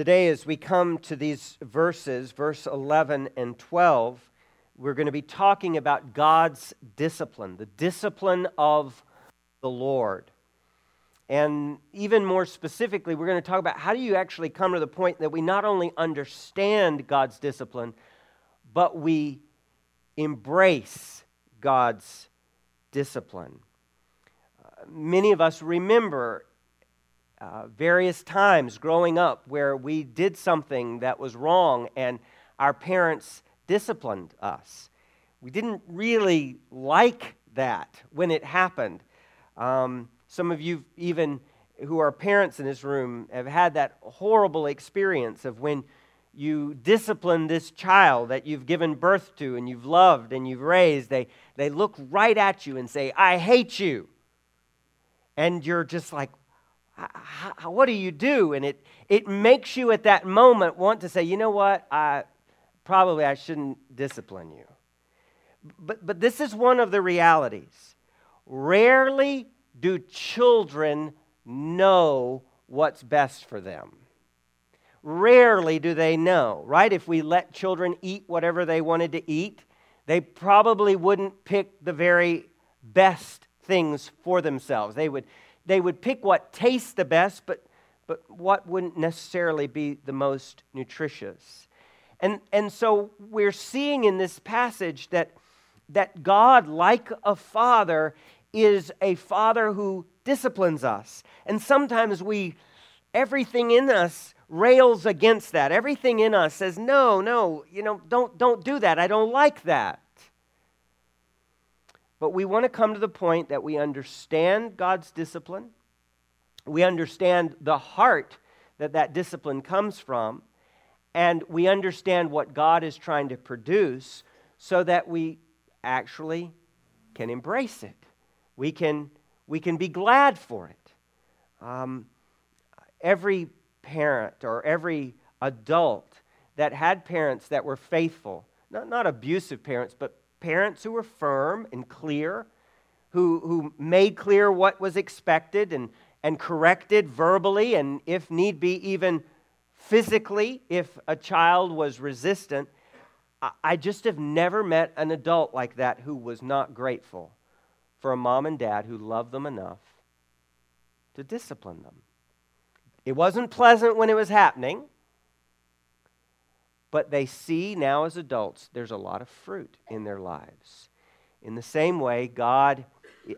Today, as we come to these verses, verse 11 and 12, we're going to be talking about God's discipline, the discipline of the Lord. And even more specifically, we're going to talk about how do you actually come to the point that we not only understand God's discipline, but we embrace God's discipline. Uh, many of us remember uh, various times growing up where we did something that was wrong and our parents disciplined us. We didn't really like that when it happened. Um, some of you, even who are parents in this room, have had that horrible experience of when you discipline this child that you've given birth to and you've loved and you've raised. They, they look right at you and say, I hate you. And you're just like, what do you do? And it, it makes you at that moment want to say, you know what? I, probably I shouldn't discipline you. But, but this is one of the realities. Rarely do children know what's best for them. Rarely do they know, right? If we let children eat whatever they wanted to eat, they probably wouldn't pick the very best things for themselves. They would they would pick what tastes the best, but, but what wouldn't necessarily be the most nutritious. And, and so we're seeing in this passage that, that God, like a father, is a father who disciplines us. And sometimes we, everything in us rails against that. Everything in us says, no, no, you know, don't, don't do that. I don't like that. But we want to come to the point that we understand God's discipline. We understand the heart that that discipline comes from. And we understand what God is trying to produce so that we actually can embrace it. We can, we can be glad for it. Um, every parent or every adult that had parents that were faithful, not, not abusive parents, but parents who were firm and clear, who, who made clear what was expected and, and corrected verbally, and if need be, even physically, if a child was resistant. I just have never met an adult like that who was not grateful for a mom and dad who loved them enough to discipline them. It wasn't pleasant when it was happening, but they see now as adults there's a lot of fruit in their lives. In the same way, God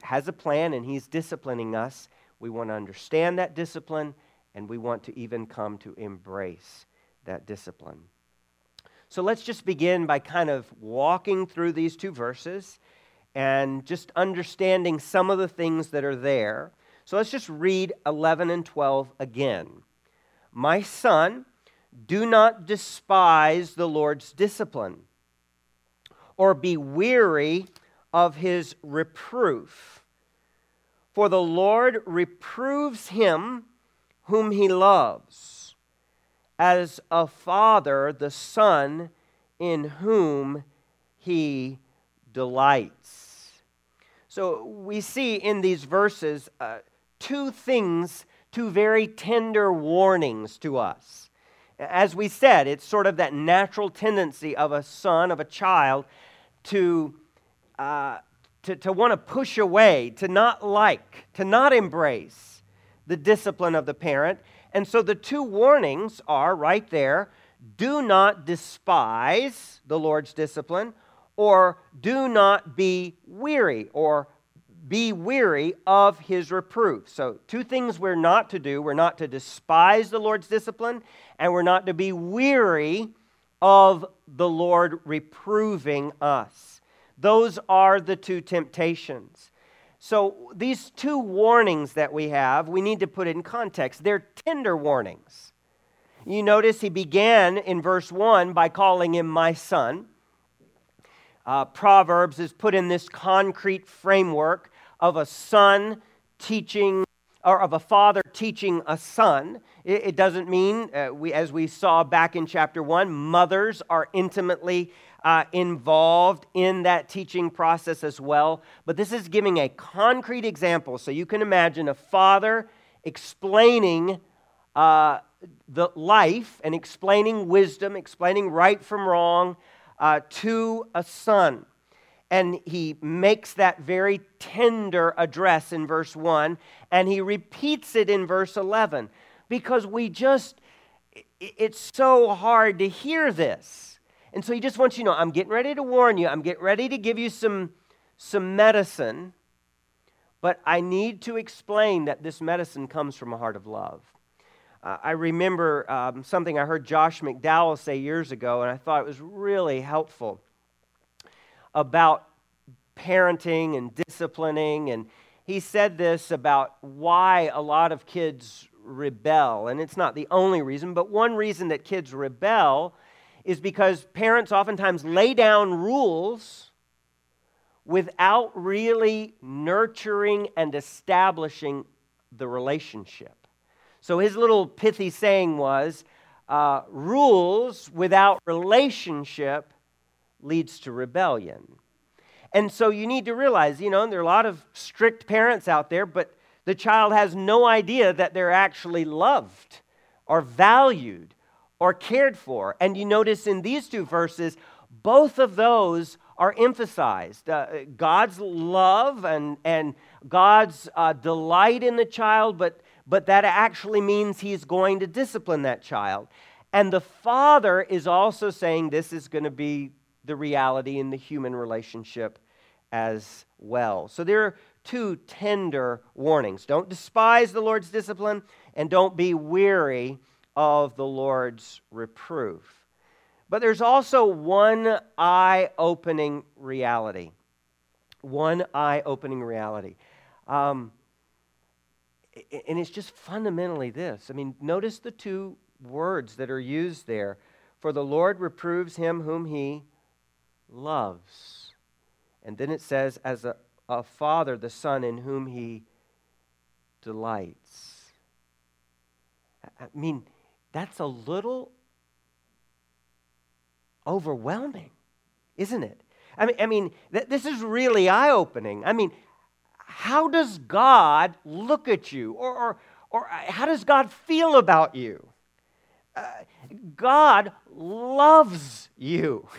has a plan and He's disciplining us. We want to understand that discipline and we want to even come to embrace that discipline. So let's just begin by kind of walking through these two verses and just understanding some of the things that are there. So let's just read 11 and 12 again. My son, do not despise the Lord's discipline or be weary of his reproof. For the Lord reproves him whom he loves, as a father the son in whom he delights. So we see in these verses uh, two things, two very tender warnings to us. As we said, it's sort of that natural tendency of a son, of a child, to, uh, to, to want to push away, to not like, to not embrace the discipline of the parent. And so the two warnings are right there do not despise the Lord's discipline, or do not be weary or be weary of his reproof. So, two things we're not to do we're not to despise the Lord's discipline, and we're not to be weary of the Lord reproving us. Those are the two temptations. So, these two warnings that we have, we need to put in context. They're tender warnings. You notice he began in verse 1 by calling him my son. Uh, Proverbs is put in this concrete framework of a son teaching or of a father teaching a son. It, doesn't mean, uh, we, as we saw back in chapter one, mothers are intimately uh, involved in that teaching process as well. But this is giving a concrete example. So you can imagine a father explaining uh, the life and explaining wisdom, explaining right from wrong uh, to a son. And he makes that very tender address in verse 1, and he repeats it in verse 11 because we just, it's so hard to hear this. And so he just wants you to know I'm getting ready to warn you, I'm getting ready to give you some, some medicine, but I need to explain that this medicine comes from a heart of love. Uh, I remember um, something I heard Josh McDowell say years ago, and I thought it was really helpful about parenting and disciplining. And he said this about why a lot of kids rebel. And it's not the only reason, but one reason that kids rebel is because parents oftentimes lay down rules without really nurturing and establishing the relationship. So his little pithy saying was uh, rules without relationship leads to rebellion. And so you need to realize, you know, there are a lot of strict parents out there, but the child has no idea that they're actually loved or valued or cared for. And you notice in these two verses, both of those are emphasized. Uh, God's love and, and God's uh, delight in the child, but but that actually means he's going to discipline that child. And the father is also saying this is going to be the reality in the human relationship as well. So there are two tender warnings don't despise the Lord's discipline, and don't be weary of the Lord's reproof. But there's also one eye opening reality. One eye opening reality. Um, and it's just fundamentally this. I mean, notice the two words that are used there. For the Lord reproves him whom he loves. And then it says, as a, a father, the son in whom he delights. I mean, that's a little overwhelming, isn't it? I mean, I mean th- this is really eye opening. I mean, how does God look at you? Or, or, or how does God feel about you? Uh, God loves you.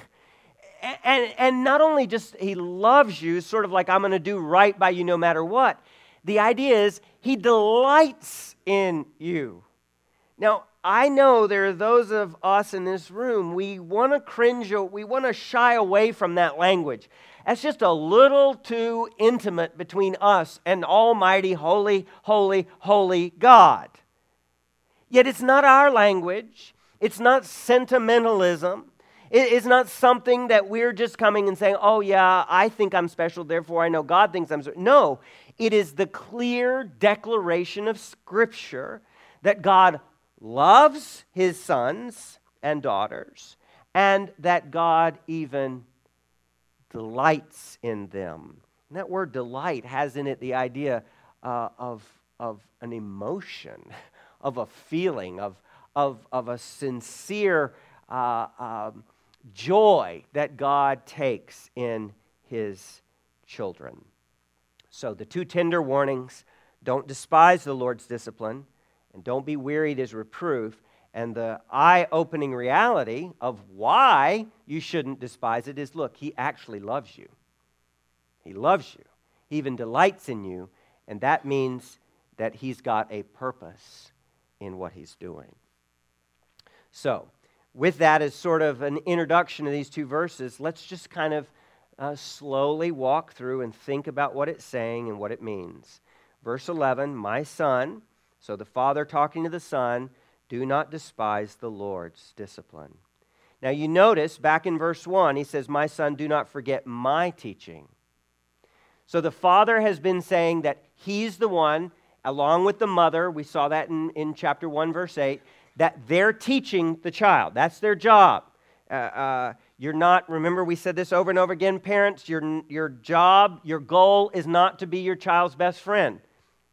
And, and not only just he loves you, sort of like I'm going to do right by you no matter what, the idea is he delights in you. Now, I know there are those of us in this room, we want to cringe, we want to shy away from that language. That's just a little too intimate between us and Almighty, holy, holy, holy God. Yet it's not our language, it's not sentimentalism. It's not something that we're just coming and saying, oh, yeah, I think I'm special, therefore I know God thinks I'm special. No, it is the clear declaration of Scripture that God loves his sons and daughters, and that God even delights in them. And that word delight has in it the idea uh, of, of an emotion, of a feeling, of, of, of a sincere uh, um, joy that God takes in his children. So, the two tender warnings don't despise the Lord's discipline, and don't be wearied as reproof and the eye opening reality of why you shouldn't despise it is look, he actually loves you. He loves you. He even delights in you. And that means that he's got a purpose in what he's doing. So, with that as sort of an introduction to these two verses, let's just kind of uh, slowly walk through and think about what it's saying and what it means. Verse 11, my son, so the father talking to the son, do not despise the Lord's discipline. Now, you notice back in verse 1, he says, My son, do not forget my teaching. So the father has been saying that he's the one, along with the mother, we saw that in, in chapter 1, verse 8, that they're teaching the child. That's their job. Uh, uh, you're not, remember, we said this over and over again, parents, your, your job, your goal is not to be your child's best friend.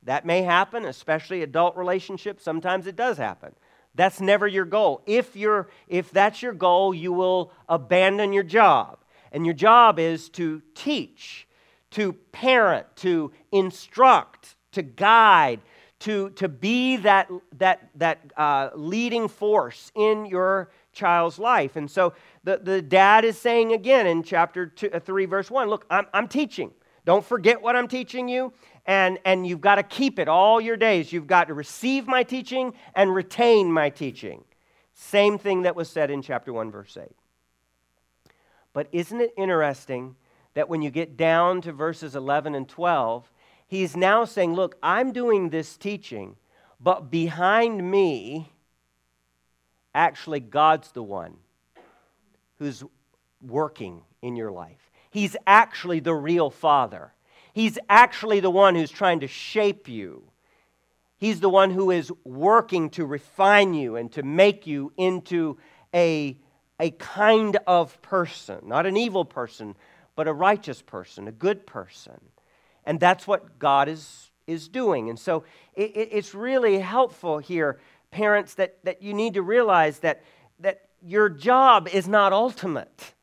That may happen, especially adult relationships. Sometimes it does happen. That's never your goal. If, you're, if that's your goal, you will abandon your job. And your job is to teach, to parent, to instruct, to guide, to, to be that, that, that uh, leading force in your child's life. And so the, the dad is saying again in chapter two, uh, 3, verse 1 look, I'm, I'm teaching. Don't forget what I'm teaching you, and, and you've got to keep it all your days. You've got to receive my teaching and retain my teaching. Same thing that was said in chapter 1, verse 8. But isn't it interesting that when you get down to verses 11 and 12, he's now saying, Look, I'm doing this teaching, but behind me, actually, God's the one who's working in your life. He's actually the real Father. He's actually the one who's trying to shape you. He's the one who is working to refine you and to make you into a, a kind of person, not an evil person, but a righteous person, a good person. And that's what God is, is doing. And so it, it, it's really helpful here, parents, that, that you need to realize that, that your job is not ultimate.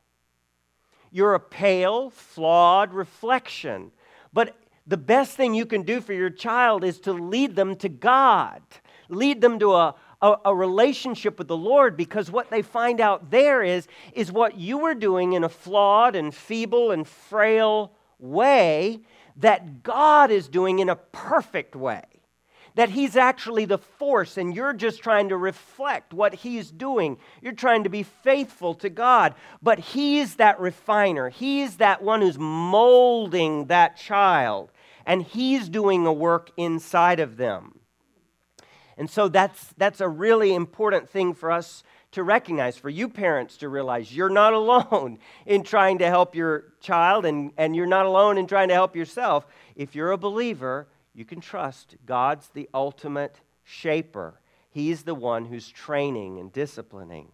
You're a pale, flawed reflection. But the best thing you can do for your child is to lead them to God, lead them to a, a, a, relationship with the Lord because what they find out there is, is what you were doing in a flawed and feeble and frail way that God is doing in a perfect way that he's actually the force and you're just trying to reflect what he's doing. You're trying to be faithful to God. But he's that refiner, he's that one who's molding that child, and he's doing a work inside of them. And so that's, that's a really important thing for us to recognize, for you parents to realize you're not alone in trying to help your child, and, and you're not alone in trying to help yourself. If you're a believer, you can trust God's the ultimate shaper. He's the one who's training and disciplining.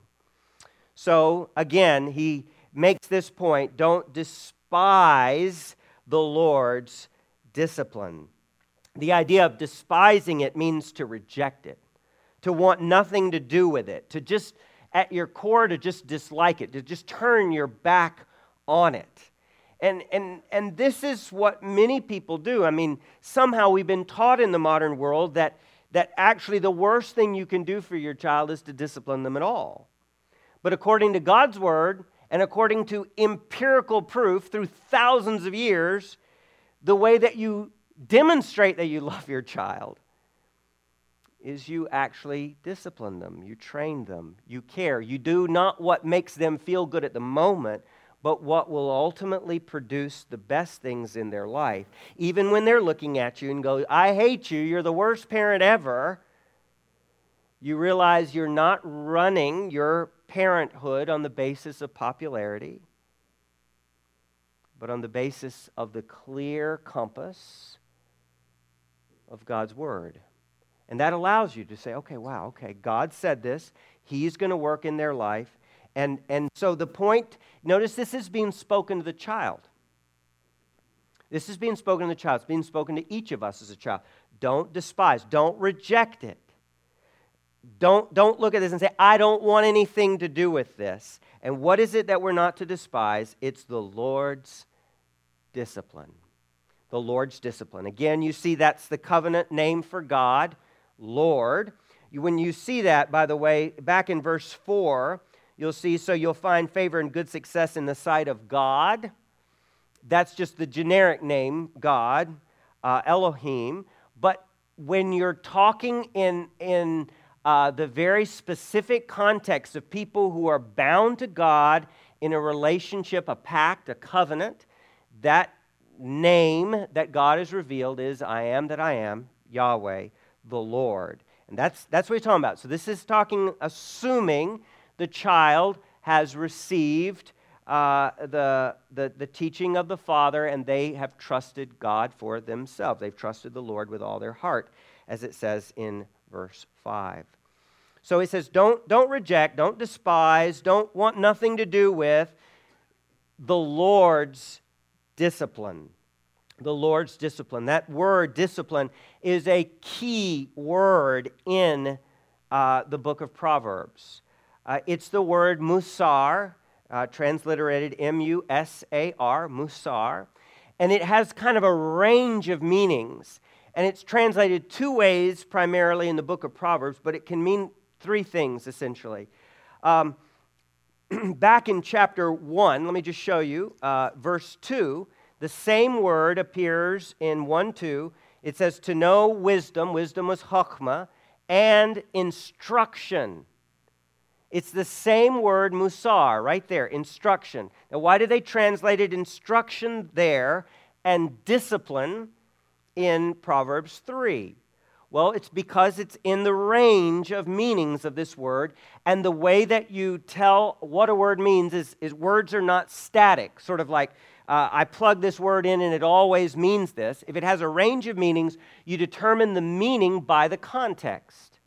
So, again, he makes this point don't despise the Lord's discipline. The idea of despising it means to reject it, to want nothing to do with it, to just, at your core, to just dislike it, to just turn your back on it. And, and, and this is what many people do. I mean, somehow we've been taught in the modern world that, that actually the worst thing you can do for your child is to discipline them at all. But according to God's word and according to empirical proof through thousands of years, the way that you demonstrate that you love your child is you actually discipline them, you train them, you care. You do not what makes them feel good at the moment, but what will ultimately produce the best things in their life. Even when they're looking at you and go, I hate you, you're the worst parent ever, you realize you're not running your parenthood on the basis of popularity, but on the basis of the clear compass of God's Word. And that allows you to say, okay, wow, okay, God said this. He's going to work in their life. And, and so the point, notice this is being spoken to the child. This is being spoken to the child. It's being spoken to each of us as a child. Don't despise, don't reject it. Don't, don't look at this and say, I don't want anything to do with this. And what is it that we're not to despise? It's the Lord's discipline. The Lord's discipline. Again, you see that's the covenant name for God, Lord. When you see that, by the way, back in verse 4, You'll see, so you'll find favor and good success in the sight of God. That's just the generic name, God, uh, Elohim. But when you're talking in, in uh, the very specific context of people who are bound to God in a relationship, a pact, a covenant, that name that God has revealed is I am that I am, Yahweh, the Lord. And that's, that's what he's talking about. So this is talking, assuming the child has received uh, the, the, the teaching of the Father and they have trusted God for themselves. They've trusted the Lord with all their heart, as it says in verse 5. So he says, don't, don't reject, don't despise, don't want nothing to do with the Lord's discipline. The Lord's discipline. That word discipline is a key word in uh, the book of Proverbs. Uh, it's the word musar, uh, transliterated M U S A R, musar. And it has kind of a range of meanings. And it's translated two ways primarily in the book of Proverbs, but it can mean three things essentially. Um, back in chapter 1, let me just show you, uh, verse 2, the same word appears in 1 2. It says, to know wisdom, wisdom was chokmah, and instruction. It's the same word, musar, right there, instruction. Now, why did they translate it instruction there and discipline in Proverbs 3? Well, it's because it's in the range of meanings of this word, and the way that you tell what a word means is, is words are not static, sort of like uh, I plug this word in and it always means this. If it has a range of meanings, you determine the meaning by the context.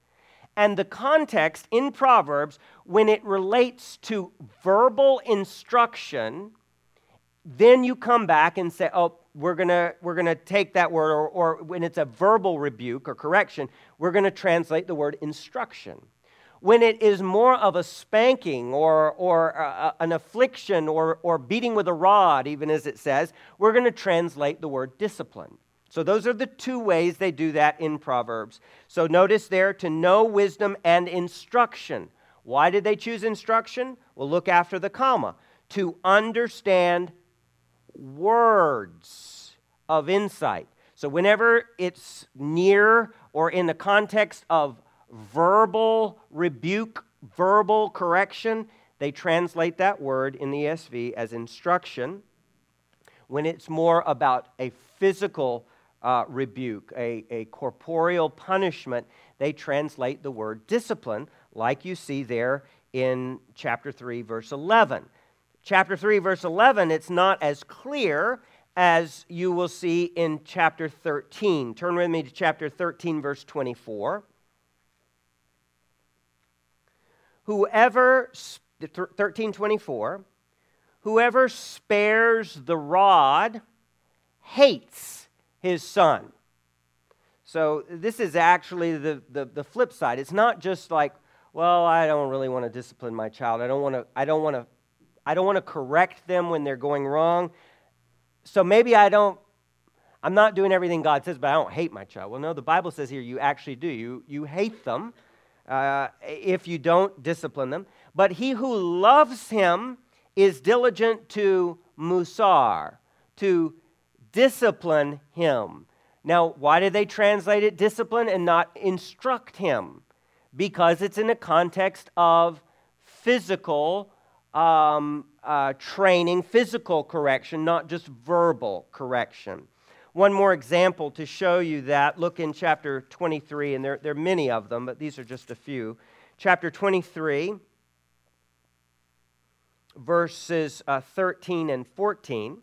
And the context in Proverbs, when it relates to verbal instruction, then you come back and say, oh, we're going to we're gonna take that word, or, or when it's a verbal rebuke or correction, we're going to translate the word instruction when it is more of a spanking or, or a, an affliction or, or beating with a rod, even as it says, we're going to translate the word discipline. So, those are the two ways they do that in Proverbs. So, notice there to know wisdom and instruction. Why did they choose instruction? Well, look after the comma. To understand words of insight. So, whenever it's near or in the context of verbal rebuke, verbal correction, they translate that word in the ESV as instruction. When it's more about a physical uh, rebuke, a, a corporeal punishment, they translate the word discipline, like you see there in chapter 3, verse 11. Chapter 3, verse 11, it's not as clear as you will see in chapter 13. Turn with me to chapter 13, verse 24. Whoever, 1324, whoever spares the rod hates his son. So this is actually the, the, the, flip side. It's not just like, well, I don't really want to discipline my child. I don't want to, I don't want to, I don't want to correct them when they're going wrong. So maybe I don't, I'm not doing everything God says, but I don't hate my child. Well, no, the Bible says here you actually do. You, you hate them uh, if you don't discipline them. But he who loves him is diligent to musar, to discipline him. Now, why did they translate it discipline and not instruct him? Because it's in a context of physical um, uh, training, physical correction, not just verbal correction. One more example to show you that. Look in chapter 23, and there, there are many of them, but these are just a few. Chapter 23, verses uh, 13 and 14.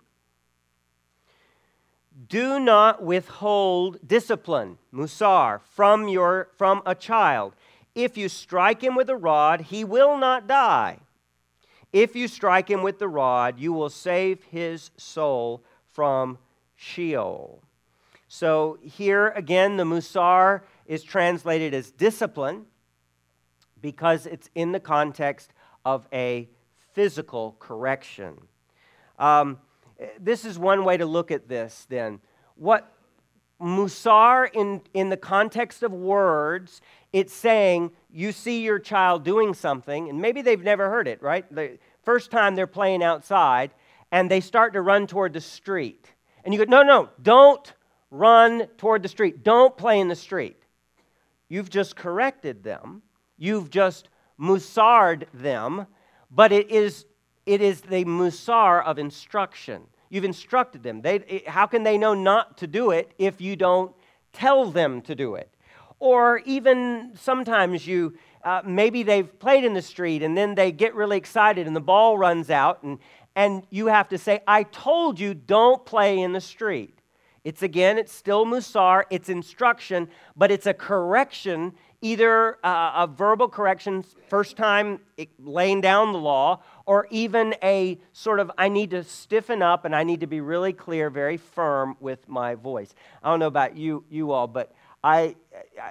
Do not withhold discipline, musar, from, your, from a child. If you strike him with a rod, he will not die. If you strike him with the rod, you will save his soul from Sheol. So here again, the Musar is translated as discipline because it's in the context of a physical correction. Um, this is one way to look at this then. What Musar, in, in the context of words, it's saying you see your child doing something, and maybe they've never heard it, right? The first time they're playing outside, and they start to run toward the street. And you go, no, no, don't run toward the street. Don't play in the street. You've just corrected them. You've just musard them, but it is, it is the musar of instruction. You've instructed them. They, how can they know not to do it if you don't tell them to do it? Or even sometimes you, uh, maybe they've played in the street and then they get really excited and the ball runs out and, and you have to say, I told you don't play in the street. It's again, it's still musar, it's instruction, but it's a correction, either uh, a verbal correction, first time laying down the law, or even a sort of, I need to stiffen up and I need to be really clear, very firm with my voice. I don't know about you, you all, but I,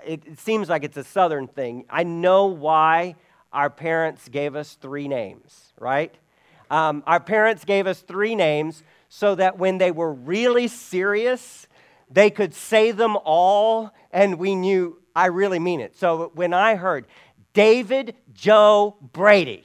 it, it seems like it's a southern thing. I know why our parents gave us three names, right? Um, our parents gave us three names so that when they were really serious, they could say them all, and we knew I really mean it. So when I heard David Joe Brady,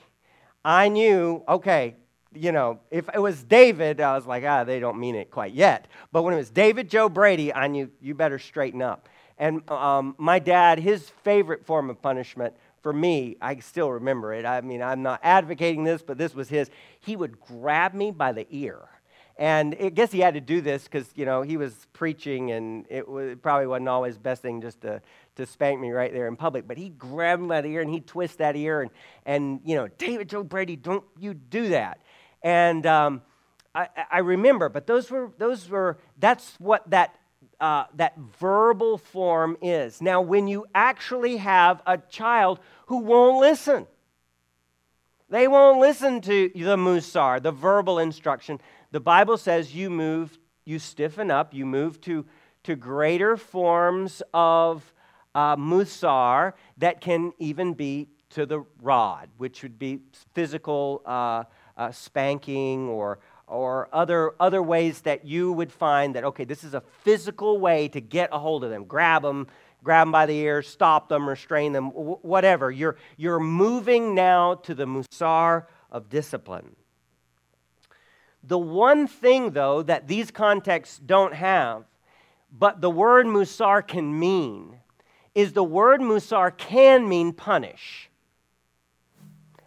I knew, okay, you know, if it was David, I was like, ah, they don't mean it quite yet. But when it was David Joe Brady, I knew you better straighten up. And um, my dad, his favorite form of punishment for me, I still remember it. I mean, I'm not advocating this, but this was his. He would grab me by the ear. And I guess he had to do this because, you know, he was preaching and it, was, it probably wasn't always the best thing just to, to spank me right there in public. But he'd grab me by the ear and he'd twist that ear and, and you know, David Joe Brady, don't you do that. And um, I, I remember, but those were, those were, that's what that uh, that verbal form is. Now, when you actually have a child who won't listen, they won't listen to the musar, the verbal instruction. The Bible says you move, you stiffen up, you move to, to greater forms of uh, musar that can even be to the rod, which would be physical uh, uh, spanking or, or other, other ways that you would find that, okay, this is a physical way to get a hold of them, grab them, grab them by the ear, stop them, restrain them, whatever. You're, you're moving now to the musar of discipline. The one thing, though, that these contexts don't have, but the word musar can mean, is the word musar can mean punish.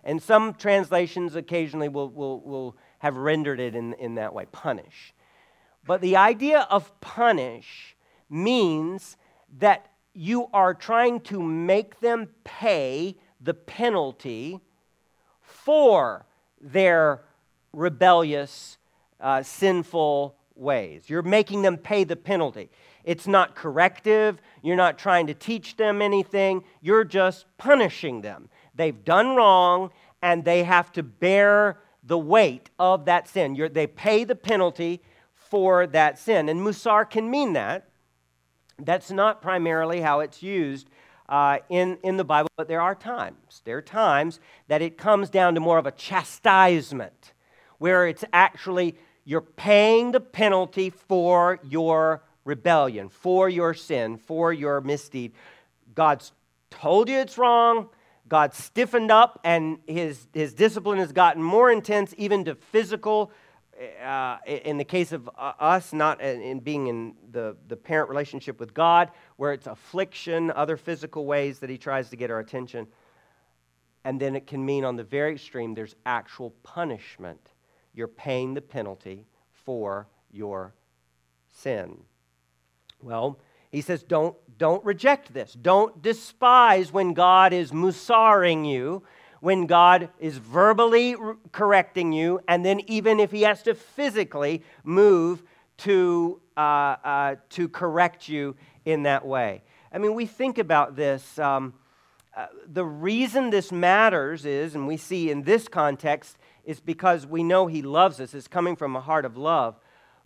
And some translations occasionally will, will, will have rendered it in, in that way punish. But the idea of punish means that you are trying to make them pay the penalty for their rebellious, uh, sinful ways. You're making them pay the penalty. It's not corrective. You're not trying to teach them anything. You're just punishing them. They've done wrong and they have to bear the weight of that sin. You're, they pay the penalty for that sin. And musar can mean that. That's not primarily how it's used uh, in, in the Bible, but there are times. There are times that it comes down to more of a chastisement, where it's actually you're paying the penalty for your rebellion, for your sin, for your misdeed. God's told you it's wrong. God stiffened up and his, his discipline has gotten more intense, even to physical. Uh, in the case of uh, us, not in being in the, the parent relationship with God, where it's affliction, other physical ways that he tries to get our attention. And then it can mean on the very extreme, there's actual punishment. You're paying the penalty for your sin. Well, he says, don't, don't reject this. Don't despise when God is musaring you, when God is verbally correcting you, and then even if he has to physically move to, uh, uh, to correct you in that way. I mean, we think about this. Um, uh, the reason this matters is, and we see in this context, is because we know he loves us. It's coming from a heart of love.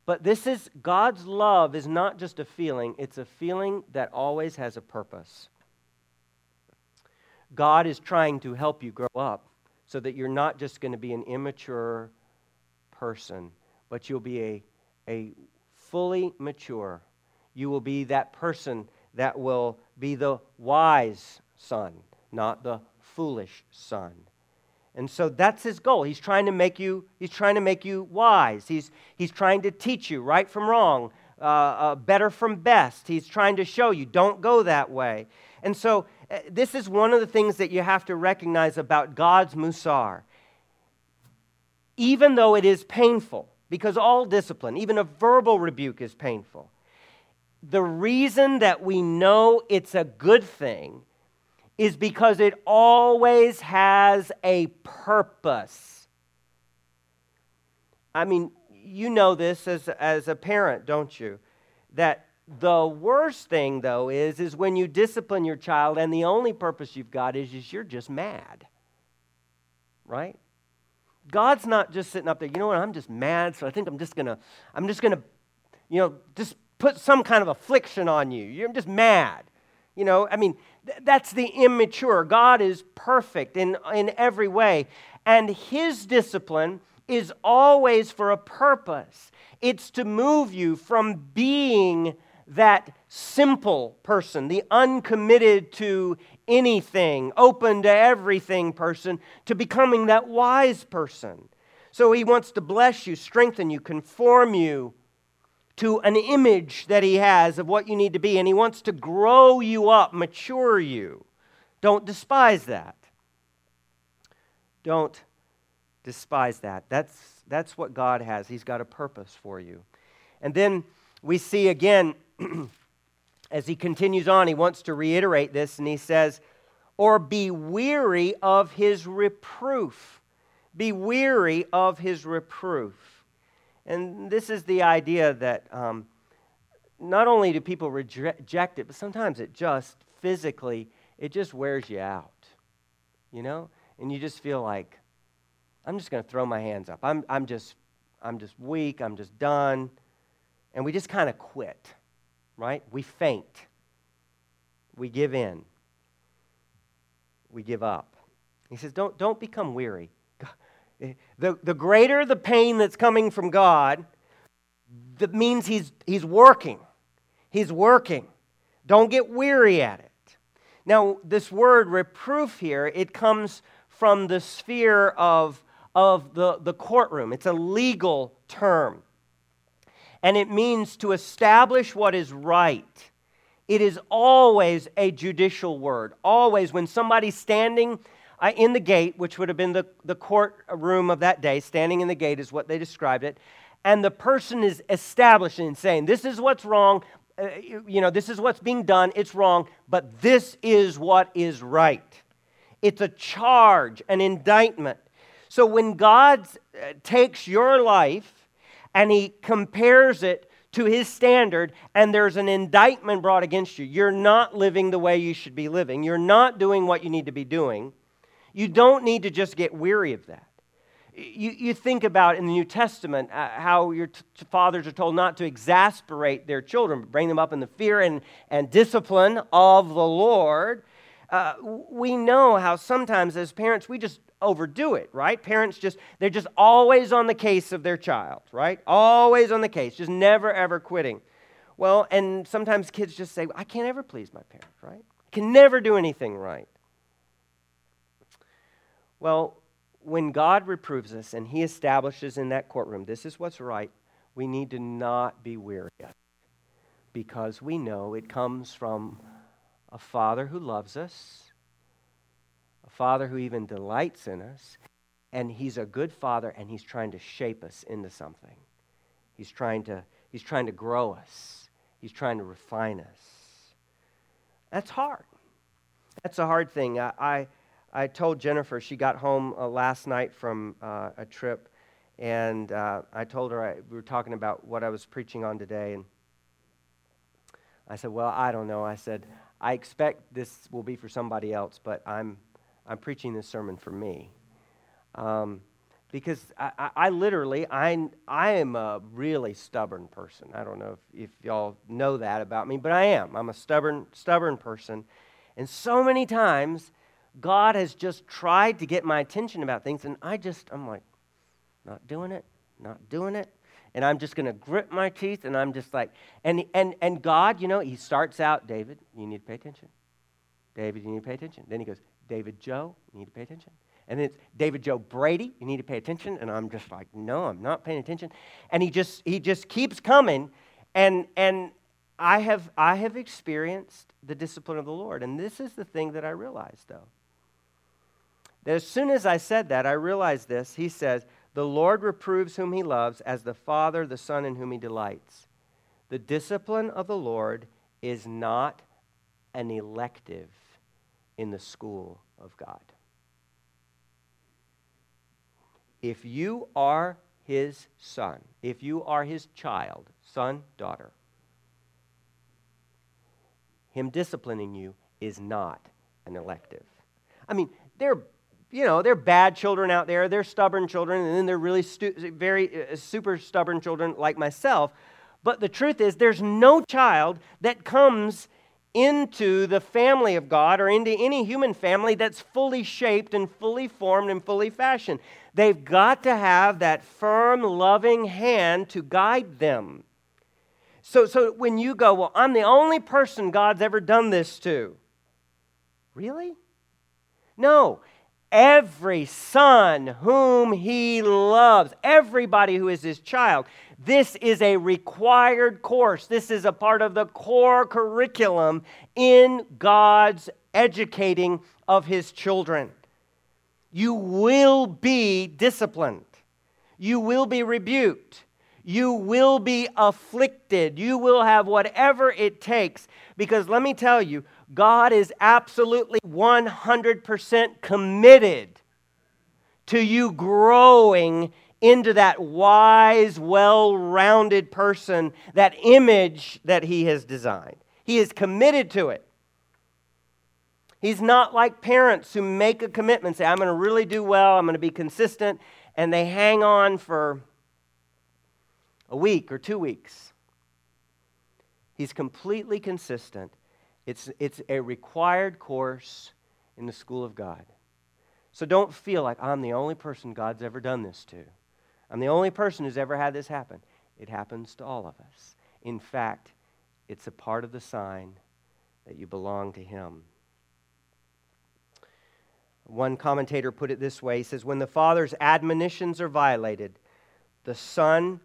But this is God's love is not just a feeling, it's a feeling that always has a purpose. God is trying to help you grow up so that you're not just going to be an immature person, but you'll be a, a fully mature. You will be that person that will be the wise son, not the foolish son. And so that's his goal. He's trying to make you, he's trying to make you wise. He's, he's trying to teach you right from wrong, uh, uh, better from best. He's trying to show you don't go that way. And so uh, this is one of the things that you have to recognize about God's musar. Even though it is painful, because all discipline, even a verbal rebuke, is painful, the reason that we know it's a good thing is because it always has a purpose. I mean, you know this as, as a parent, don't you? That the worst thing, though, is, is when you discipline your child and the only purpose you've got is, is you're just mad. Right? God's not just sitting up there, you know what, I'm just mad, so I think I'm just gonna, I'm just gonna, you know, just put some kind of affliction on you. You're just mad. You know, I mean, th- that's the immature. God is perfect in, in every way. And his discipline is always for a purpose. It's to move you from being that simple person, the uncommitted to anything, open to everything person, to becoming that wise person. So he wants to bless you, strengthen you, conform you to an image that he has of what you need to be, and he wants to grow you up, mature you. Don't despise that. Don't despise that. That's, that's what God has. He's got a purpose for you. And then we see again, as he continues on, he wants to reiterate this, and he says, Or be weary of his reproof. Be weary of his reproof. And this is the idea that um, not only do people reject it, but sometimes it just physically, it just wears you out. You know? And you just feel like, I'm just going to throw my hands up. I'm, I'm, just, I'm just weak. I'm just done. And we just kind of quit, right? We faint. We give in. We give up. He says, don't, don't become weary. The, the greater the pain that's coming from God, that means he's, he's working. He's working. Don't get weary at it. Now, this word reproof here, it comes from the sphere of of the, the courtroom. It's a legal term. And it means to establish what is right. It is always a judicial word. Always, when somebody's standing uh, in the gate, which would have been the, the courtroom of that day, standing in the gate is what they described it, and the person is establishing, and saying, This is what's wrong, uh, you know, this is what's being done, it's wrong, but this is what is right. It's a charge, an indictment. So when God uh, takes your life and he compares it to his standard and there's an indictment brought against you, you're not living the way you should be living. You're not doing what you need to be doing. You don't need to just get weary of that. You, you think about in the New Testament uh, how your t- fathers are told not to exasperate their children, but bring them up in the fear and, and discipline of the Lord. Uh, we know how sometimes as parents we just overdo it, right? Parents just, they're just always on the case of their child, right? Always on the case, just never ever quitting. Well, and sometimes kids just say, I can't ever please my parents, right? Can never do anything right. Well, when God reproves us and He establishes in that courtroom, this is what's right, we need to not be weary because we know it comes from a Father who loves us a Father who even delights in us. And He's a good Father, and He's trying to shape us into something. He's trying to, he's trying to grow us, He's trying to refine us. That's hard. That's a hard thing. I, I, I told Jennifer, she got home uh, last night from uh, a trip, and uh, I told her I, we were talking about what I was preaching on today. And I said, Well, I don't know. I said, I expect this will be for somebody else, but I'm, I'm preaching this sermon for me. Um, because I, I, I, literally, I, I am a really stubborn person. I don't know if, if y'all know that about me, but I am. I'm a stubborn, stubborn person. And so many times, God has just tried to get my attention about things, and I just, I'm like, not doing it, not doing it. And I'm just going to grip my teeth, and I'm just like, and, and, and God, you know, He starts out, David, you need to pay attention. David, you need to pay attention. Then He goes, David Joe, you need to pay attention. And then it's David Joe Brady, you need to pay attention. And I'm just like, no, I'm not paying attention. And he just he just keeps coming. And and I have I have experienced the discipline of the Lord. And this is the thing that I realized though. That as soon as I said that, I realized this. He says, The Lord reproves whom he loves, as the Father the Son in whom he delights. The discipline of the Lord is not an elective in the school of God. If you are his son, if you are his child, son, daughter, him disciplining you is not an elective. I mean, they're you know, they're bad children out there, they're stubborn children, and then they're really stu- very uh, super stubborn children like myself. But the truth is, there's no child that comes into the family of God or into any human family that's fully shaped and fully formed and fully fashioned. They've got to have that firm, loving hand to guide them. So, so when you go, well, I'm the only person God's ever done this to. Really? No. Every son whom he loves, everybody who is his child. This is a required course. This is a part of the core curriculum in God's educating of his children. You will be disciplined, you will be rebuked, you will be afflicted, you will have whatever it takes. Because let me tell you, God is absolutely 100% committed to you growing into that wise, well rounded person, that image that He has designed. He is committed to it. He's not like parents who make a commitment, say, I'm going to really do well, I'm going to be consistent, and they hang on for a week or two weeks. He's completely consistent. It's, it's a required course in the school of God. So don't feel like I'm the only person God's ever done this to. I'm the only person who's ever had this happen. It happens to all of us. In fact, it's a part of the sign that you belong to Him. One commentator put it this way He says, When the Father's admonitions are violated, the Son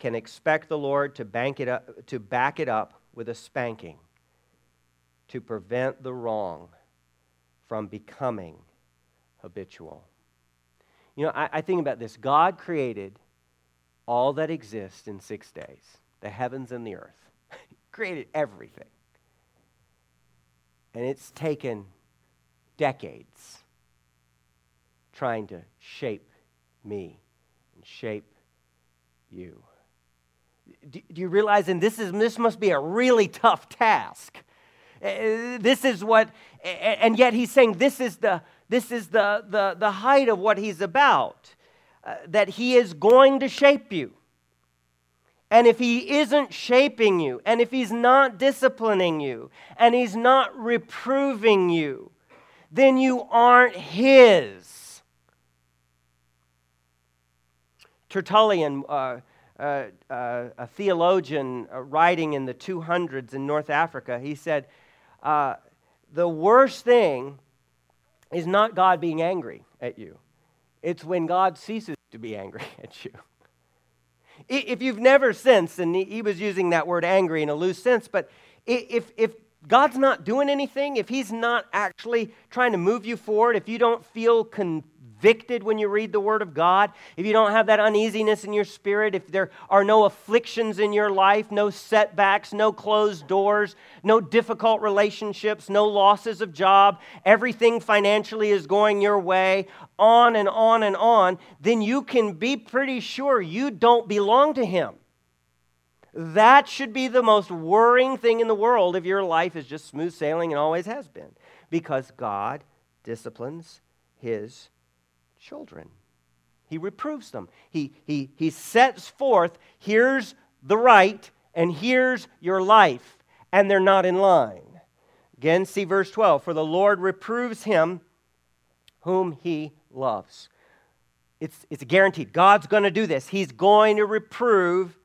can expect the Lord to, bank it up, to back it up with a spanking to prevent the wrong from becoming habitual. You know, I, I think about this God created all that exists in six days the heavens and the earth, created everything. And it's taken decades trying to shape me and shape you. Do, do you realize, and this, is, this must be a really tough task. Uh, this is what, and yet he's saying this is the, this is the, the, the height of what he's about. Uh, that he is going to shape you. And if he isn't shaping you, and if he's not disciplining you, and he's not reproving you, then you aren't his. Tertullian, uh, uh, uh, a theologian uh, writing in the 200s in North Africa, he said, uh, The worst thing is not God being angry at you, it's when God ceases to be angry at you. If you've never sensed, and he was using that word angry in a loose sense, but if, if God's not doing anything, if He's not actually trying to move you forward, if you don't feel con- convicted when you read the Word of God, if you don't have that uneasiness in your spirit, if there are no afflictions in your life, no setbacks, no closed doors, no difficult relationships, no losses of job, everything financially is going your way, on and on and on, then you can be pretty sure you don't belong to Him. That should be the most worrying thing in the world if your life is just smooth sailing and always has been, because God disciplines His children. He reproves them. He, he, he sets forth here's the right and here's your life, and they're not in line. Again, see verse 12. For the Lord reproves him whom he loves. It's, it's guaranteed. God's going to do this. He's going to reprove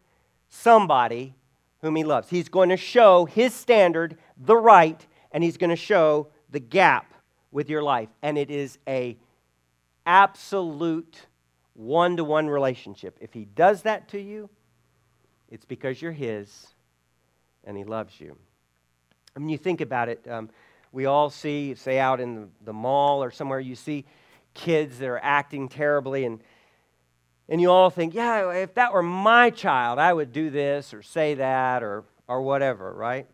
somebody whom he loves. He's going to show his standard, the right, and he's going to show the gap with your life. And it is a absolute one to one relationship. If He does that to you, it's because you're His and He loves you. I mean, you think about it, um, we all see, say, out in the, the mall or somewhere, you see kids that are acting terribly, and, and you all think, yeah, if that were my child, I would do this or say that or, or whatever, right?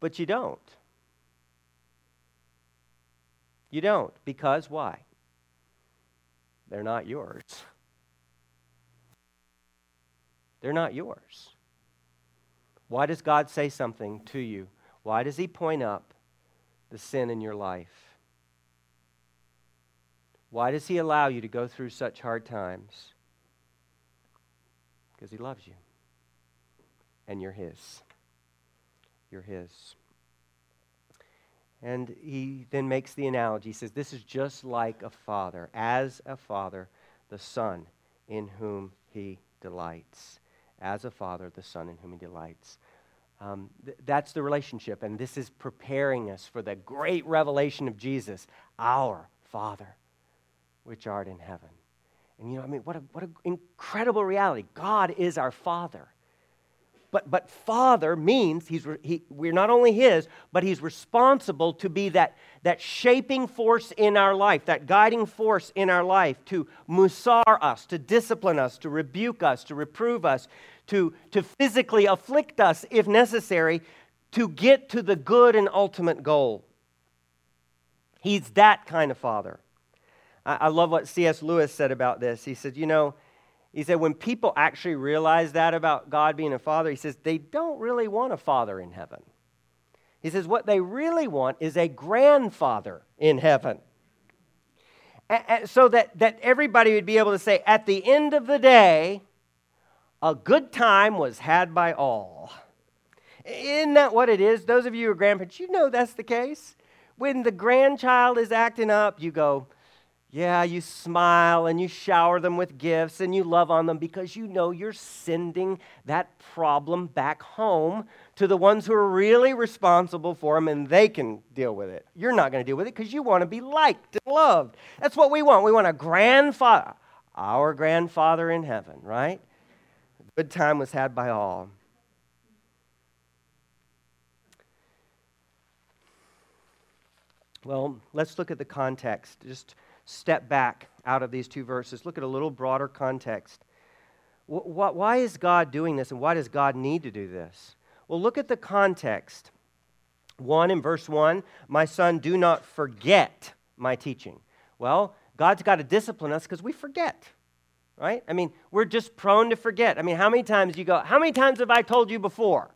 But you don't. You don't. Because why? They're not yours. They're not yours. Why does God say something to you? Why does He point up the sin in your life? Why does He allow you to go through such hard times? Because He loves you. And you're His. You're His. And he then makes the analogy. He says, This is just like a father, as a father, the son in whom he delights. as a father the Son in whom he delights. Um, th- that's the relationship, and this is preparing us for the great revelation of Jesus, our Father, which art in heaven. And you know, I mean, what an what a incredible reality. God is our Father. But, but Father means he's, he, we're not only His, but He's responsible to be that, that shaping force in our life, that guiding force in our life, to musar us, to discipline us, to rebuke us, to reprove us, to, to physically afflict us if necessary, to get to the good and ultimate goal. He's that kind of Father. I, I love what C.S. Lewis said about this. He said, You know, he said, when people actually realize that about God being a father, he says, they don't really want a father in heaven. He says, what they really want is a grandfather in heaven. so that, that everybody would be able to say, at the end of the day, a good time was had by all. Isn't that what it is? Those of you who are grandparents, you know that's the case. When the grandchild is acting up, you go, yeah, you smile and you shower them with gifts and you love on them because you know you're sending that problem back home to the ones who are really responsible for them and they can deal with it. You're not going to deal with it because you want to be liked and loved. That's what we want. We want a grandfather, our grandfather in heaven, right? Good time was had by all. Well, let's look at the context. Just step back out of these two verses, look at a little broader context. Why is God doing this, and why does God need to do this? Well, look at the context. 1 in verse 1 My son, do not forget my teaching. Well, God's got to discipline us because we forget, right? I mean, we're just prone to forget. I mean, how many times you go, How many times have I told you before?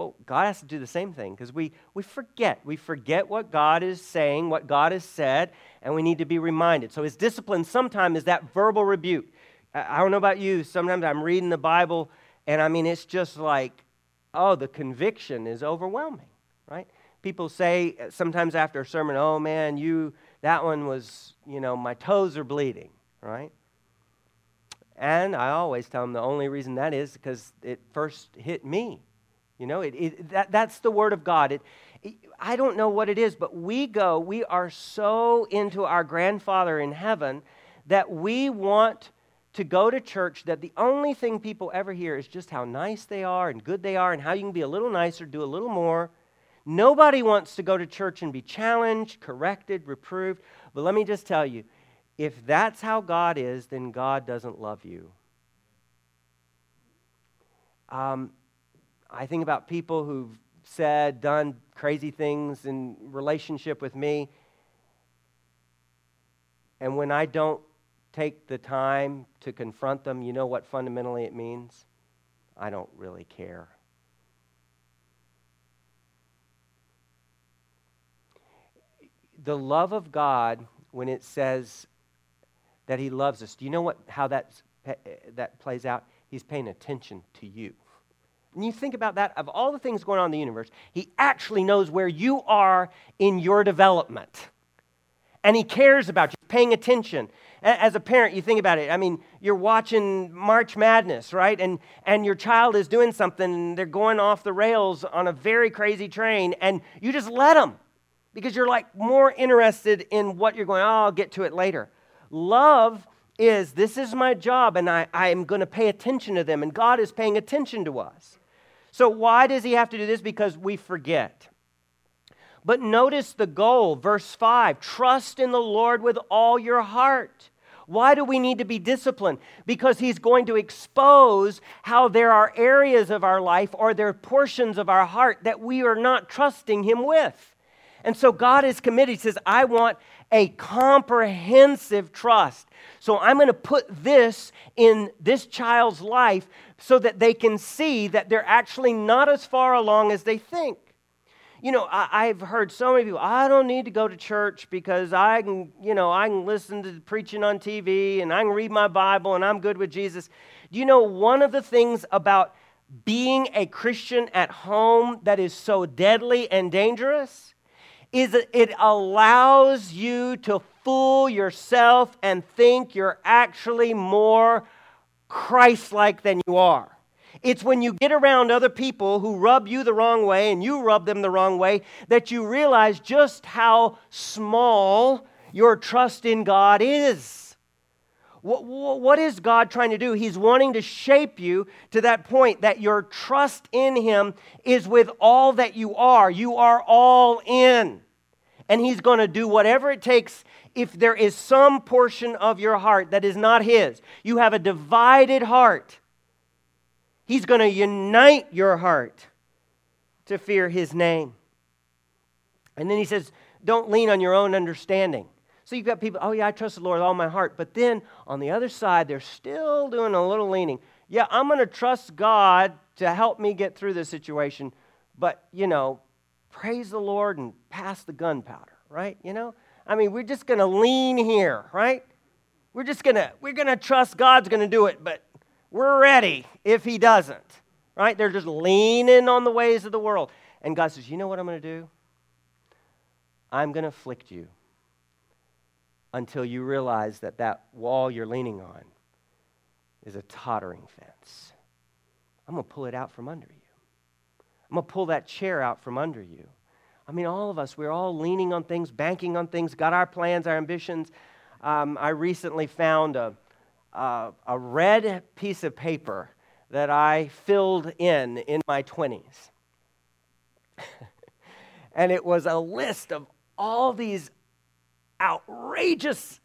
Well, God has to do the same thing because we, we forget. We forget what God is saying, what God has said, and we need to be reminded. So his discipline sometimes is that verbal rebuke. I don't know about you, sometimes I'm reading the Bible and I mean, it's just like, oh, the conviction is overwhelming, right? People say uh, sometimes after a sermon, oh man, you, that one was, you know, my toes are bleeding, right? And I always tell them the only reason that is because it first hit me. You know, it, it, that, that's the Word of God. It, it, I don't know what it is, but we go, we are so into our grandfather in heaven that we want to go to church that the only thing people ever hear is just how nice they are and good they are and how you can be a little nicer, do a little more. Nobody wants to go to church and be challenged, corrected, reproved. But let me just tell you if that's how God is, then God doesn't love you. Um, I think about people who've said, done crazy things in relationship with me. And when I don't take the time to confront them, you know what fundamentally it means? I don't really care. The love of God, when it says that He loves us, do you know what, how that's, that plays out? He's paying attention to you. And you think about that, of all the things going on in the universe, he actually knows where you are in your development. And he cares about you, paying attention. As a parent, you think about it. I mean, you're watching March Madness, right? And, and your child is doing something, and they're going off the rails on a very crazy train, and you just let them because you're like more interested in what you're going, oh, I'll get to it later. Love is this is my job, and I, I am going to pay attention to them, and God is paying attention to us. So, why does he have to do this? Because we forget. But notice the goal, verse 5 trust in the Lord with all your heart. Why do we need to be disciplined? Because he's going to expose how there are areas of our life or there are portions of our heart that we are not trusting him with. And so God is committed. He says, I want a comprehensive trust. So I'm going to put this in this child's life so that they can see that they're actually not as far along as they think. You know, I, have heard so many people, I don't need to go to church because I can, you know, I can listen to preaching on TV and I can read my Bible and I'm good with Jesus. Do you know one of the things about being a Christian at home that is so deadly and dangerous? Is it allows you to fool yourself and think you're actually more Christ like than you are. It's when you get around other people who rub you the wrong way and you rub them the wrong way that you realize just how small your trust in God is. What, what is God trying to do? He's wanting to shape you to that point that your trust in Him is with all that you are. You are all in. And He's going to do whatever it takes if there is some portion of your heart that is not His. You have a divided heart. He's going to unite your heart to fear His name. And then He says, don't lean on your own understanding. So you've got people, oh, yeah, I trust the Lord with all my heart. But then on the other side, they're still doing a little leaning. Yeah, I'm going to trust God to help me get through this situation. But, you know, praise the Lord and pass the gunpowder, right? You know? I mean, we're just going to lean here, right? We're just going to we're going to trust God's going to do it, but we're ready if he doesn't. Right? They're just leaning on the ways of the world. And God says, "You know what I'm going to do? I'm going to afflict you until you realize that that wall you're leaning on is a tottering fence. I'm going to pull it out from under you. I'm going to pull that chair out from under you. I mean, all of us, we're all leaning on things, banking on things, got our plans, our ambitions. Um, I recently found a, a, a red piece of paper that I filled in in my 20s. and it was a list of all these outrageous,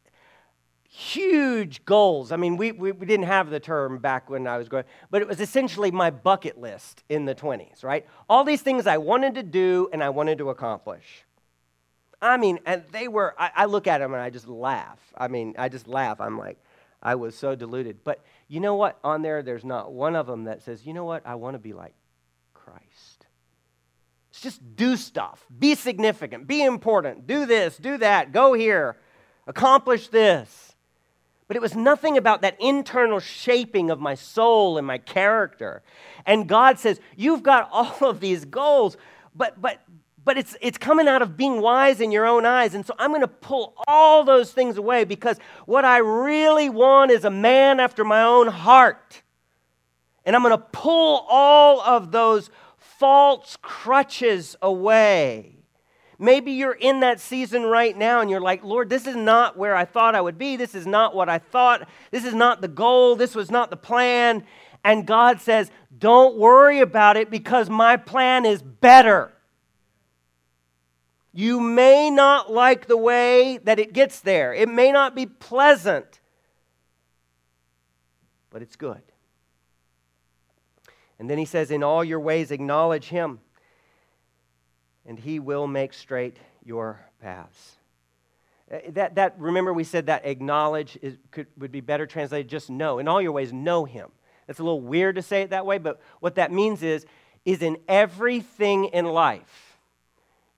huge goals. I mean, we, we, we, didn't have the term back when I was growing, but it was essentially my bucket list in the 20s, right? All these things I wanted to do and I wanted to accomplish. I mean, and they were, I, I look at them and I just laugh. I mean, I just laugh. I'm like, I was so deluded. But you know what? On there, there's not one of them that says, you know what? I want to be like Christ. Just do stuff, be significant, be important, do this, do that, go here, accomplish this. But it was nothing about that internal shaping of my soul and my character. And God says, You've got all of these goals, but, but, but it's, it's coming out of being wise in your own eyes. And so I'm going to pull all those things away because what I really want is a man after my own heart. And I'm going to pull all of those false crutches away. Maybe you're in that season right now and you're like, Lord, this is not where I thought I would be. This is not what I thought. This is not the goal. This was not the plan. And God says, Don't worry about it because my plan is better. You may not like the way that it gets there, it may not be pleasant, but it's good. And then he says, In all your ways, acknowledge him, and he will make straight your paths. Uh, that, that remember, we said that acknowledge is, could, would be better translated just know. In all your ways, know him. It's a little weird to say it that way, but what that means is, is in everything in life,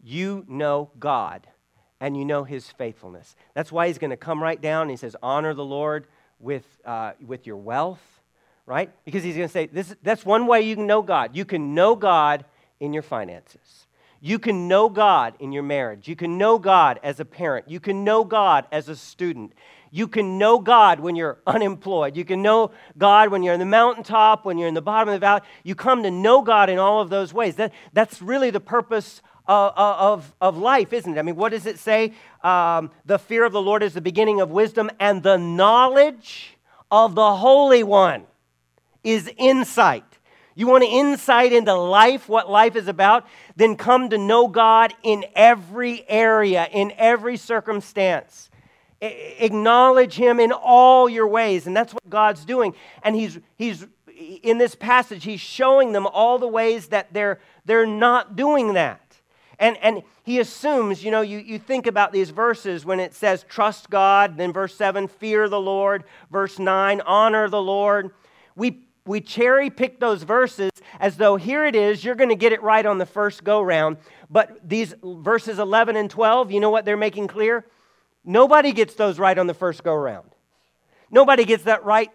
you know God and you know his faithfulness. That's why he's going to come right down and he says, honor the Lord with, uh, with your wealth right? Because he's going to say, this, that's one way you can know God. You can know God in your finances. You can know God in your marriage. You can know God as a parent. You can know God as a student. You can know God when you're unemployed. You can know God when you're in the mountaintop, when you're in the bottom of the valley. You come to know God in all of those ways. That, that's really the purpose of, of, of life, isn't it? I mean, what does it say? Um, the fear of the Lord is the beginning of wisdom, and the knowledge of the Holy One is insight. You want insight into life, what life is about? Then come to know God in every area, in every circumstance. acknowledge Him in all your ways. And that's what God's doing. And He's, he's in this passage, He's showing them all the ways that they're, they're not doing that. And, and he assumes, you know, you, you think about these verses when it says trust God, then verse 7, fear the Lord, verse 9, honor the Lord. We we cherry pick those verses as though here it is, you're going to get it right on the first go round. But these verses 11 and 12, you know what they're making clear? Nobody gets those right on the first go round. Nobody gets that right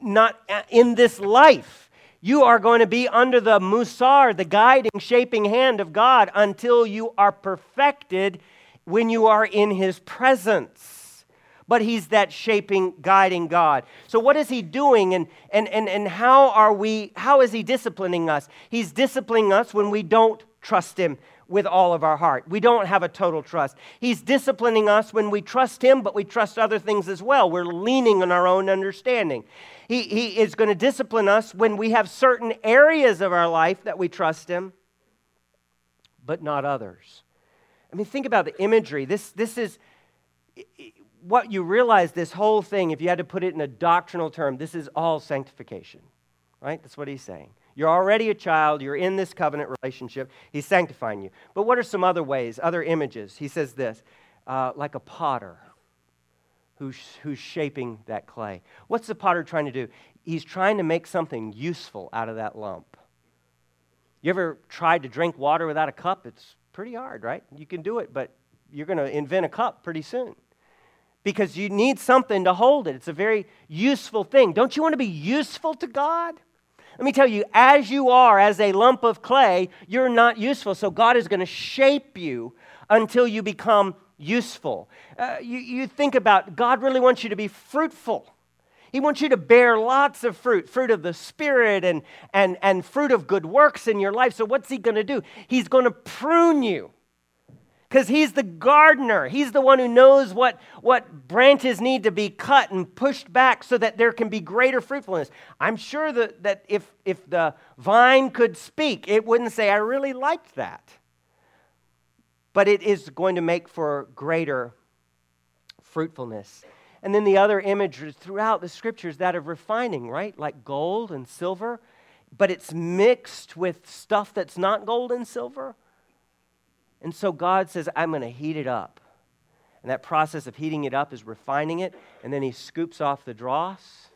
not in this life. You are going to be under the musar, the guiding, shaping hand of God until you are perfected when you are in his presence. But he's that shaping, guiding God. So what is he doing and, and, and, and how are we, how is he disciplining us? He's disciplining us when we don't trust him with all of our heart. We don't have a total trust. He's disciplining us when we trust him, but we trust other things as well. We're leaning on our own understanding. He, he is going to discipline us when we have certain areas of our life that we trust him, but not others. I mean, think about the imagery. This, this is what you realize this whole thing, if you had to put it in a doctrinal term, this is all sanctification, right? That's what he's saying. You're already a child, you're in this covenant relationship, he's sanctifying you. But what are some other ways, other images? He says this uh, like a potter who's, who's shaping that clay. What's the potter trying to do? He's trying to make something useful out of that lump. You ever tried to drink water without a cup? It's pretty hard, right? You can do it, but you're going to invent a cup pretty soon because you need something to hold it. It's a very useful thing. Don't you want to be useful to God? Let me tell you, as you are, as a lump of clay, you're not useful. So God is going to shape you until you become useful. Uh, you, you think about God really wants you to be fruitful. He wants you to bear lots of fruit, fruit of the Spirit and, and, and fruit of good works in your life. So, what's He going to do? He's going to prune you because He's the gardener. He's the one who knows what, what branches need to be cut and pushed back so that there can be greater fruitfulness. I'm sure that, that if, if the vine could speak, it wouldn't say, I really liked that. But it is going to make for greater fruitfulness. And then the other images throughout the scriptures that of refining, right? Like gold and silver, but it's mixed with stuff that's not gold and silver. And so God says, I'm going to heat it up. And that process of heating it up is refining it, and then he scoops off the dross.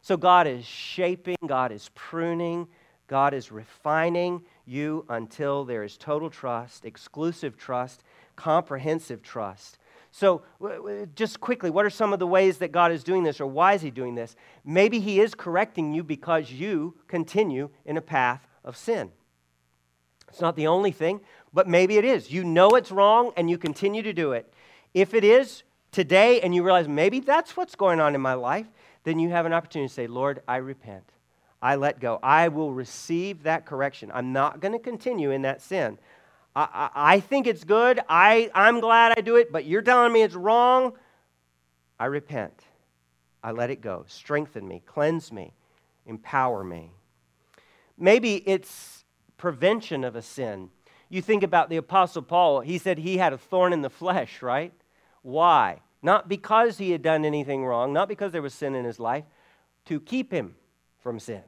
So God is shaping, God is pruning, God is refining you until there is total trust, exclusive trust, comprehensive trust. So, just quickly, what are some of the ways that God is doing this, or why is He doing this? Maybe He is correcting you because you continue in a path of sin. It's not the only thing, but maybe it is. You know it's wrong and you continue to do it. If it is today and you realize maybe that's what's going on in my life, then you have an opportunity to say, Lord, I repent. I let go. I will receive that correction. I'm not going to continue in that sin. I, I, I think it's good. I, I'm glad I do it, but you're telling me it's wrong. I repent. I let it go. Strengthen me, cleanse me, empower me. Maybe it's prevention of a sin. You think about the Apostle Paul, he said he had a thorn in the flesh, right? Why? Not because he had done anything wrong, not because there was sin in his life, to keep him from sin.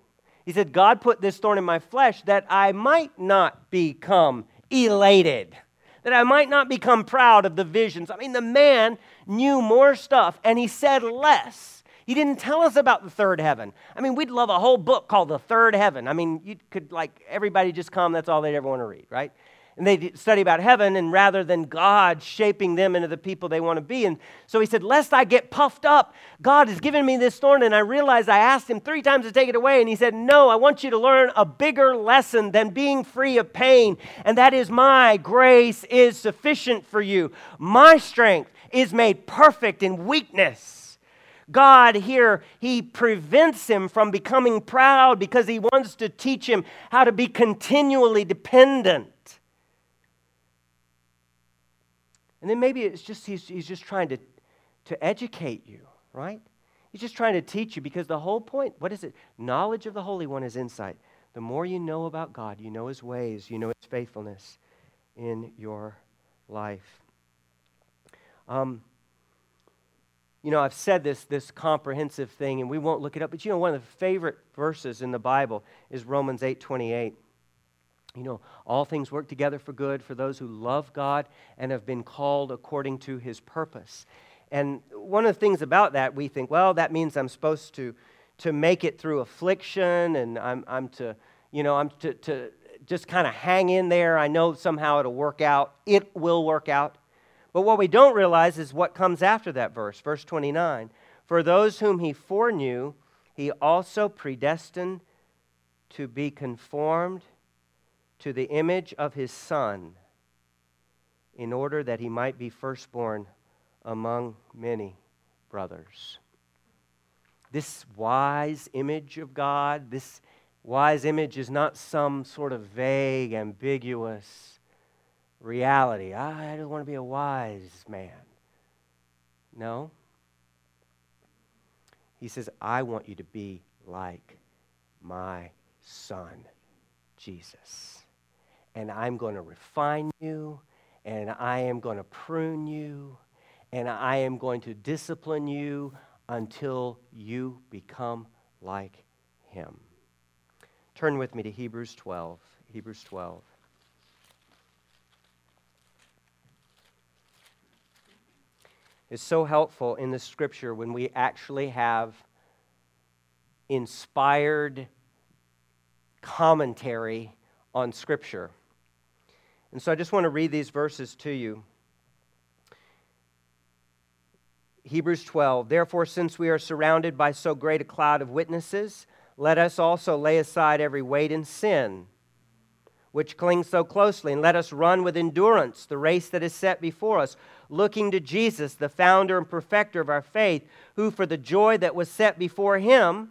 He said, God put this thorn in my flesh that I might not become elated, that I might not become proud of the visions. I mean, the man knew more stuff and he said less. He didn't tell us about the third heaven. I mean, we'd love a whole book called The Third Heaven. I mean, you could, like, everybody just come, that's all they'd ever want to read, right? And they study about heaven and rather than god shaping them into the people they want to be. And so he said lest i get puffed up god has given me this thorn and i realized i asked him three times to take it away. And he said no i want you to learn a bigger lesson than being free of pain and that is my grace is sufficient for you. My strength is made perfect in weakness. God here, he prevents him from becoming proud because he wants to teach him how to be continually dependent. And then maybe it's just he's, he's just trying to, to educate you, right? He's just trying to teach you because the whole point, what is it? Knowledge of the Holy One is insight. The more you know about God, you know his ways, you know his faithfulness in your life. Um, you know, I've said this, this comprehensive thing, and we won't look it up, but you know, one of the favorite verses in the Bible is Romans 8 28. You know, all things work together for good for those who love God and have been called according to his purpose. And one of the things about that, we think, well, that means I'm supposed to, to make it through affliction and I'm, I'm to, you know, I'm to, to just kind of hang in there. I know somehow it'll work out. It will work out. But what we don't realize is what comes after that verse, verse 29. For those whom he foreknew, he also predestined to be conformed to the image of his Son, in order that he might be firstborn among many brothers. This wise image of God, this wise image is not some sort of vague, ambiguous reality. Ah, I don't want to be a wise man. No. He says, I want you to be like my son, Jesus. And I'm going to refine you, and I am going to prune you, and I am going to discipline you until you become like him. Turn with me to Hebrews 12. Hebrews 12. It's so helpful in the scripture when we actually have inspired commentary on scripture. And so I just want to read these verses to you. Hebrews 12. Therefore, since we are surrounded by so great a cloud of witnesses, let us also lay aside every weight and sin which clings so closely, and let us run with endurance the race that is set before us, looking to Jesus, the founder and perfecter of our faith, who for the joy that was set before him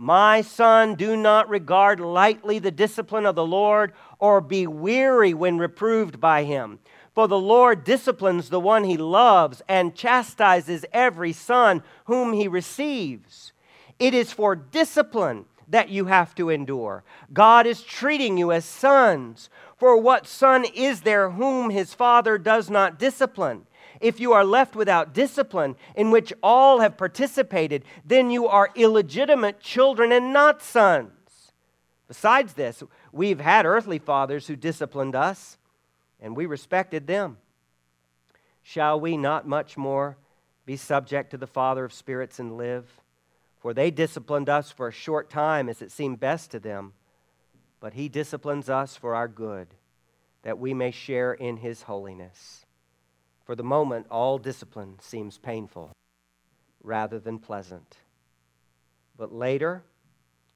My son, do not regard lightly the discipline of the Lord or be weary when reproved by him. For the Lord disciplines the one he loves and chastises every son whom he receives. It is for discipline that you have to endure. God is treating you as sons. For what son is there whom his father does not discipline? If you are left without discipline, in which all have participated, then you are illegitimate children and not sons. Besides this, we've had earthly fathers who disciplined us and we respected them. Shall we not much more be subject to the Father of spirits and live? For they disciplined us for a short time as it seemed best to them, but He disciplines us for our good, that we may share in His holiness. For the moment, all discipline seems painful rather than pleasant. But later,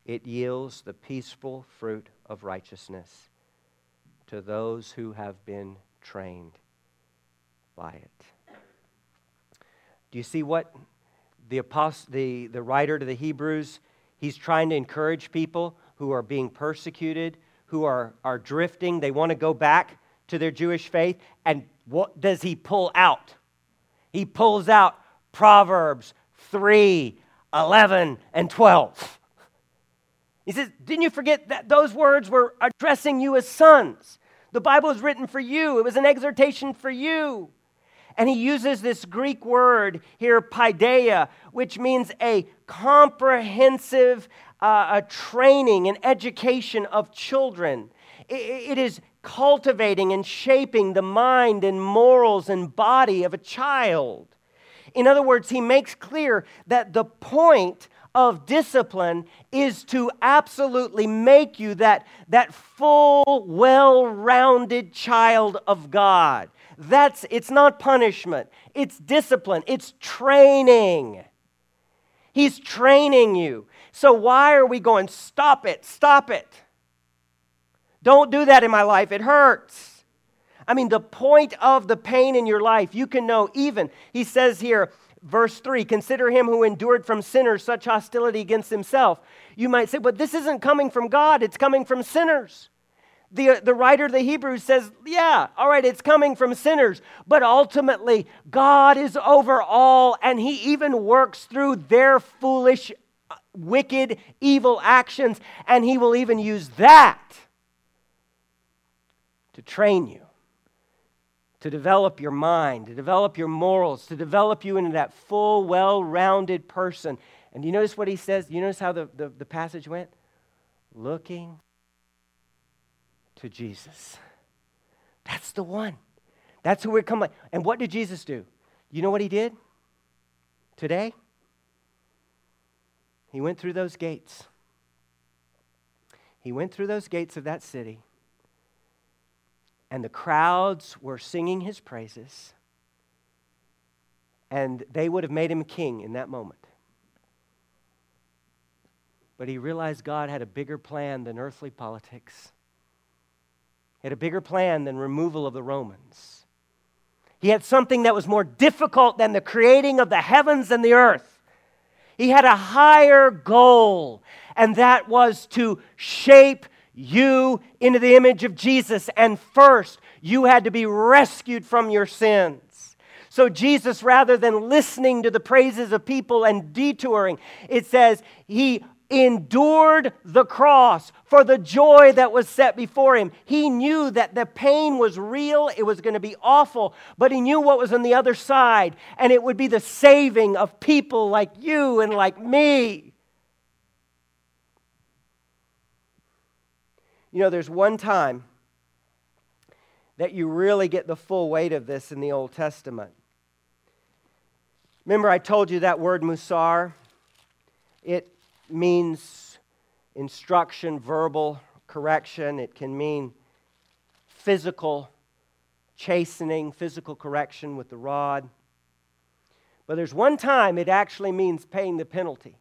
it yields the peaceful fruit of righteousness to those who have been trained by it. Do you see what the, apost- the, the writer to the Hebrews, he's trying to encourage people who are being persecuted, who are, are drifting, they want to go back to their Jewish faith. And what does he pull out? He pulls out Proverbs 3 11 and 12. He says, Didn't you forget that those words were addressing you as sons? The Bible is written for you, it was an exhortation for you. And he uses this Greek word here, paideia, which means a comprehensive uh, a training and education of children. it, it is cultivating and shaping the mind and morals and body of a child. In other words, he makes clear that the point of discipline is to absolutely make you that, that full, well rounded child of God. That's, it's not punishment, it's discipline, it's training. He's training you. So, why are we going, stop it, stop it? Don't do that in my life, it hurts. I mean, the point of the pain in your life, you can know even, he says here, Verse 3 Consider him who endured from sinners such hostility against himself. You might say, but this isn't coming from God, it's coming from sinners. The, the writer of the Hebrews says, yeah, all right, it's coming from sinners, but ultimately, God is over all, and He even works through their foolish, wicked, evil actions, and He will even use that train you to develop your mind, to develop your morals, to develop you into that full, well rounded person. And you notice what he says? You notice how the, the, the passage went? Looking to Jesus. That's the one. That's who we're coming. And what did Jesus do? You know what he did today? He went through those gates. He went through those gates of that city, and the crowds were singing his praises, and they would have made him king in that moment. But he realized God had a bigger plan than earthly politics. He had a bigger plan than removal of the Romans. He had something that was more difficult than the creating of the heavens and the earth. He had a higher goal, and that was to shape you into the image of Jesus. And first, you had to be rescued from your sins. So, Jesus, rather than listening to the praises of people and detouring, it says he endured the cross for the joy that was set before him. He knew that the pain was real, it was going to be awful, but he knew what was on the other side, and it would be the saving of people like you and like me. You know, there's one time that you really get the full weight of this in the Old Testament. Remember, I told you that word musar? It means instruction, verbal correction. It can mean physical chastening, physical correction with the rod. But there's one time it actually means paying the penalty.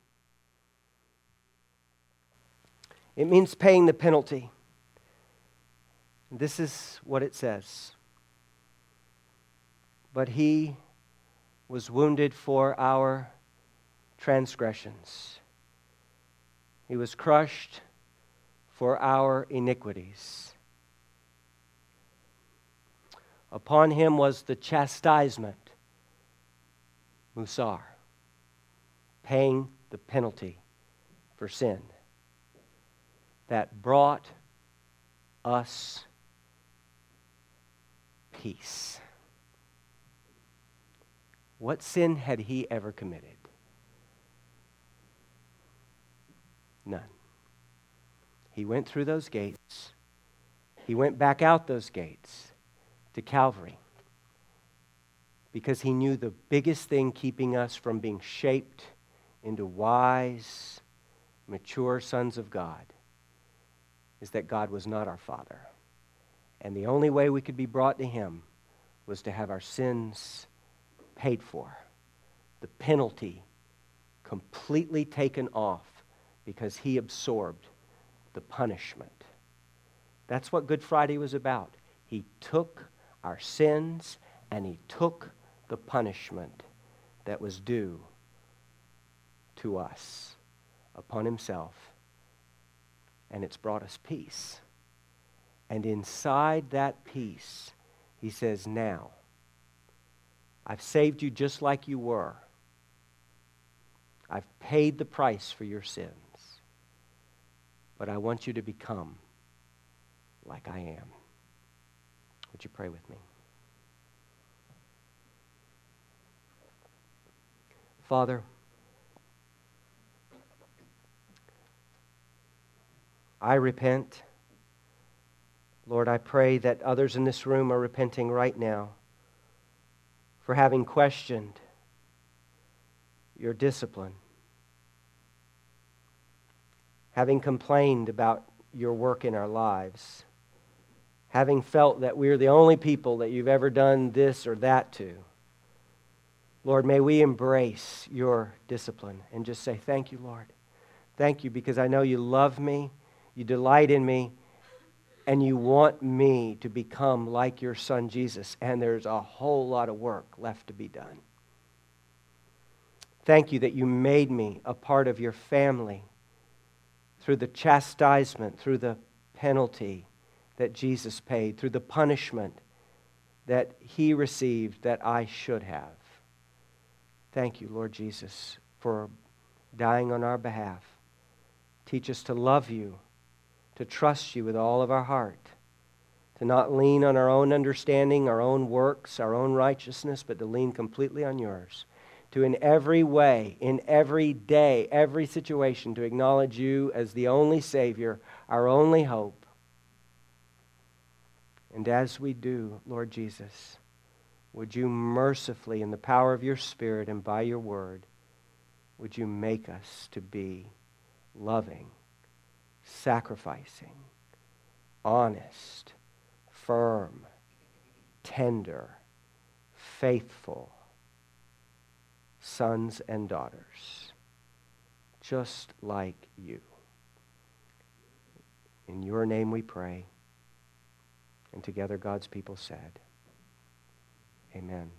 It means paying the penalty. This is what it says. But he was wounded for our transgressions. He was crushed for our iniquities. Upon him was the chastisement, Musar, paying the penalty for sin that brought us peace. What sin had he ever committed? None. He went through those gates. He went back out those gates to Calvary because he knew the biggest thing keeping us from being shaped into wise, mature sons of God is that God was not our Father. And the only way we could be brought to Him was to have our sins paid for, the penalty completely taken off because he absorbed the punishment. That's what Good Friday was about. He took our sins and he took the punishment that was due to us upon himself. And it's brought us peace. And inside that peace, he says, Now, I've saved you just like you were. I've paid the price for your sins but I want you to become like I am. Would you pray with me? Father, I repent. Lord, I pray that others in this room are repenting right now for having questioned your discipline having complained about your work in our lives, having felt that we're the only people that you've ever done this or that to. Lord, may we embrace your discipline and just say, Thank you, Lord. Thank you because I know you love me, you delight in me, and you want me to become like your son Jesus. And there's a whole lot of work left to be done. Thank you that you made me a part of your family through the chastisement, through the penalty that Jesus paid, through the punishment that he received that I should have. Thank you, Lord Jesus, for dying on our behalf. Teach us to love you, to trust you with all of our heart, to not lean on our own understanding, our own works, our own righteousness, but to lean completely on yours to in every way, in every day, every situation, to acknowledge you as the only Savior, our only hope. And as we do, Lord Jesus, would you mercifully, in the power of your Spirit and by your word, would you make us to be loving, sacrificing, honest, firm, tender, faithful sons and daughters, just like you. In your name we pray. And together God's people said, Amen.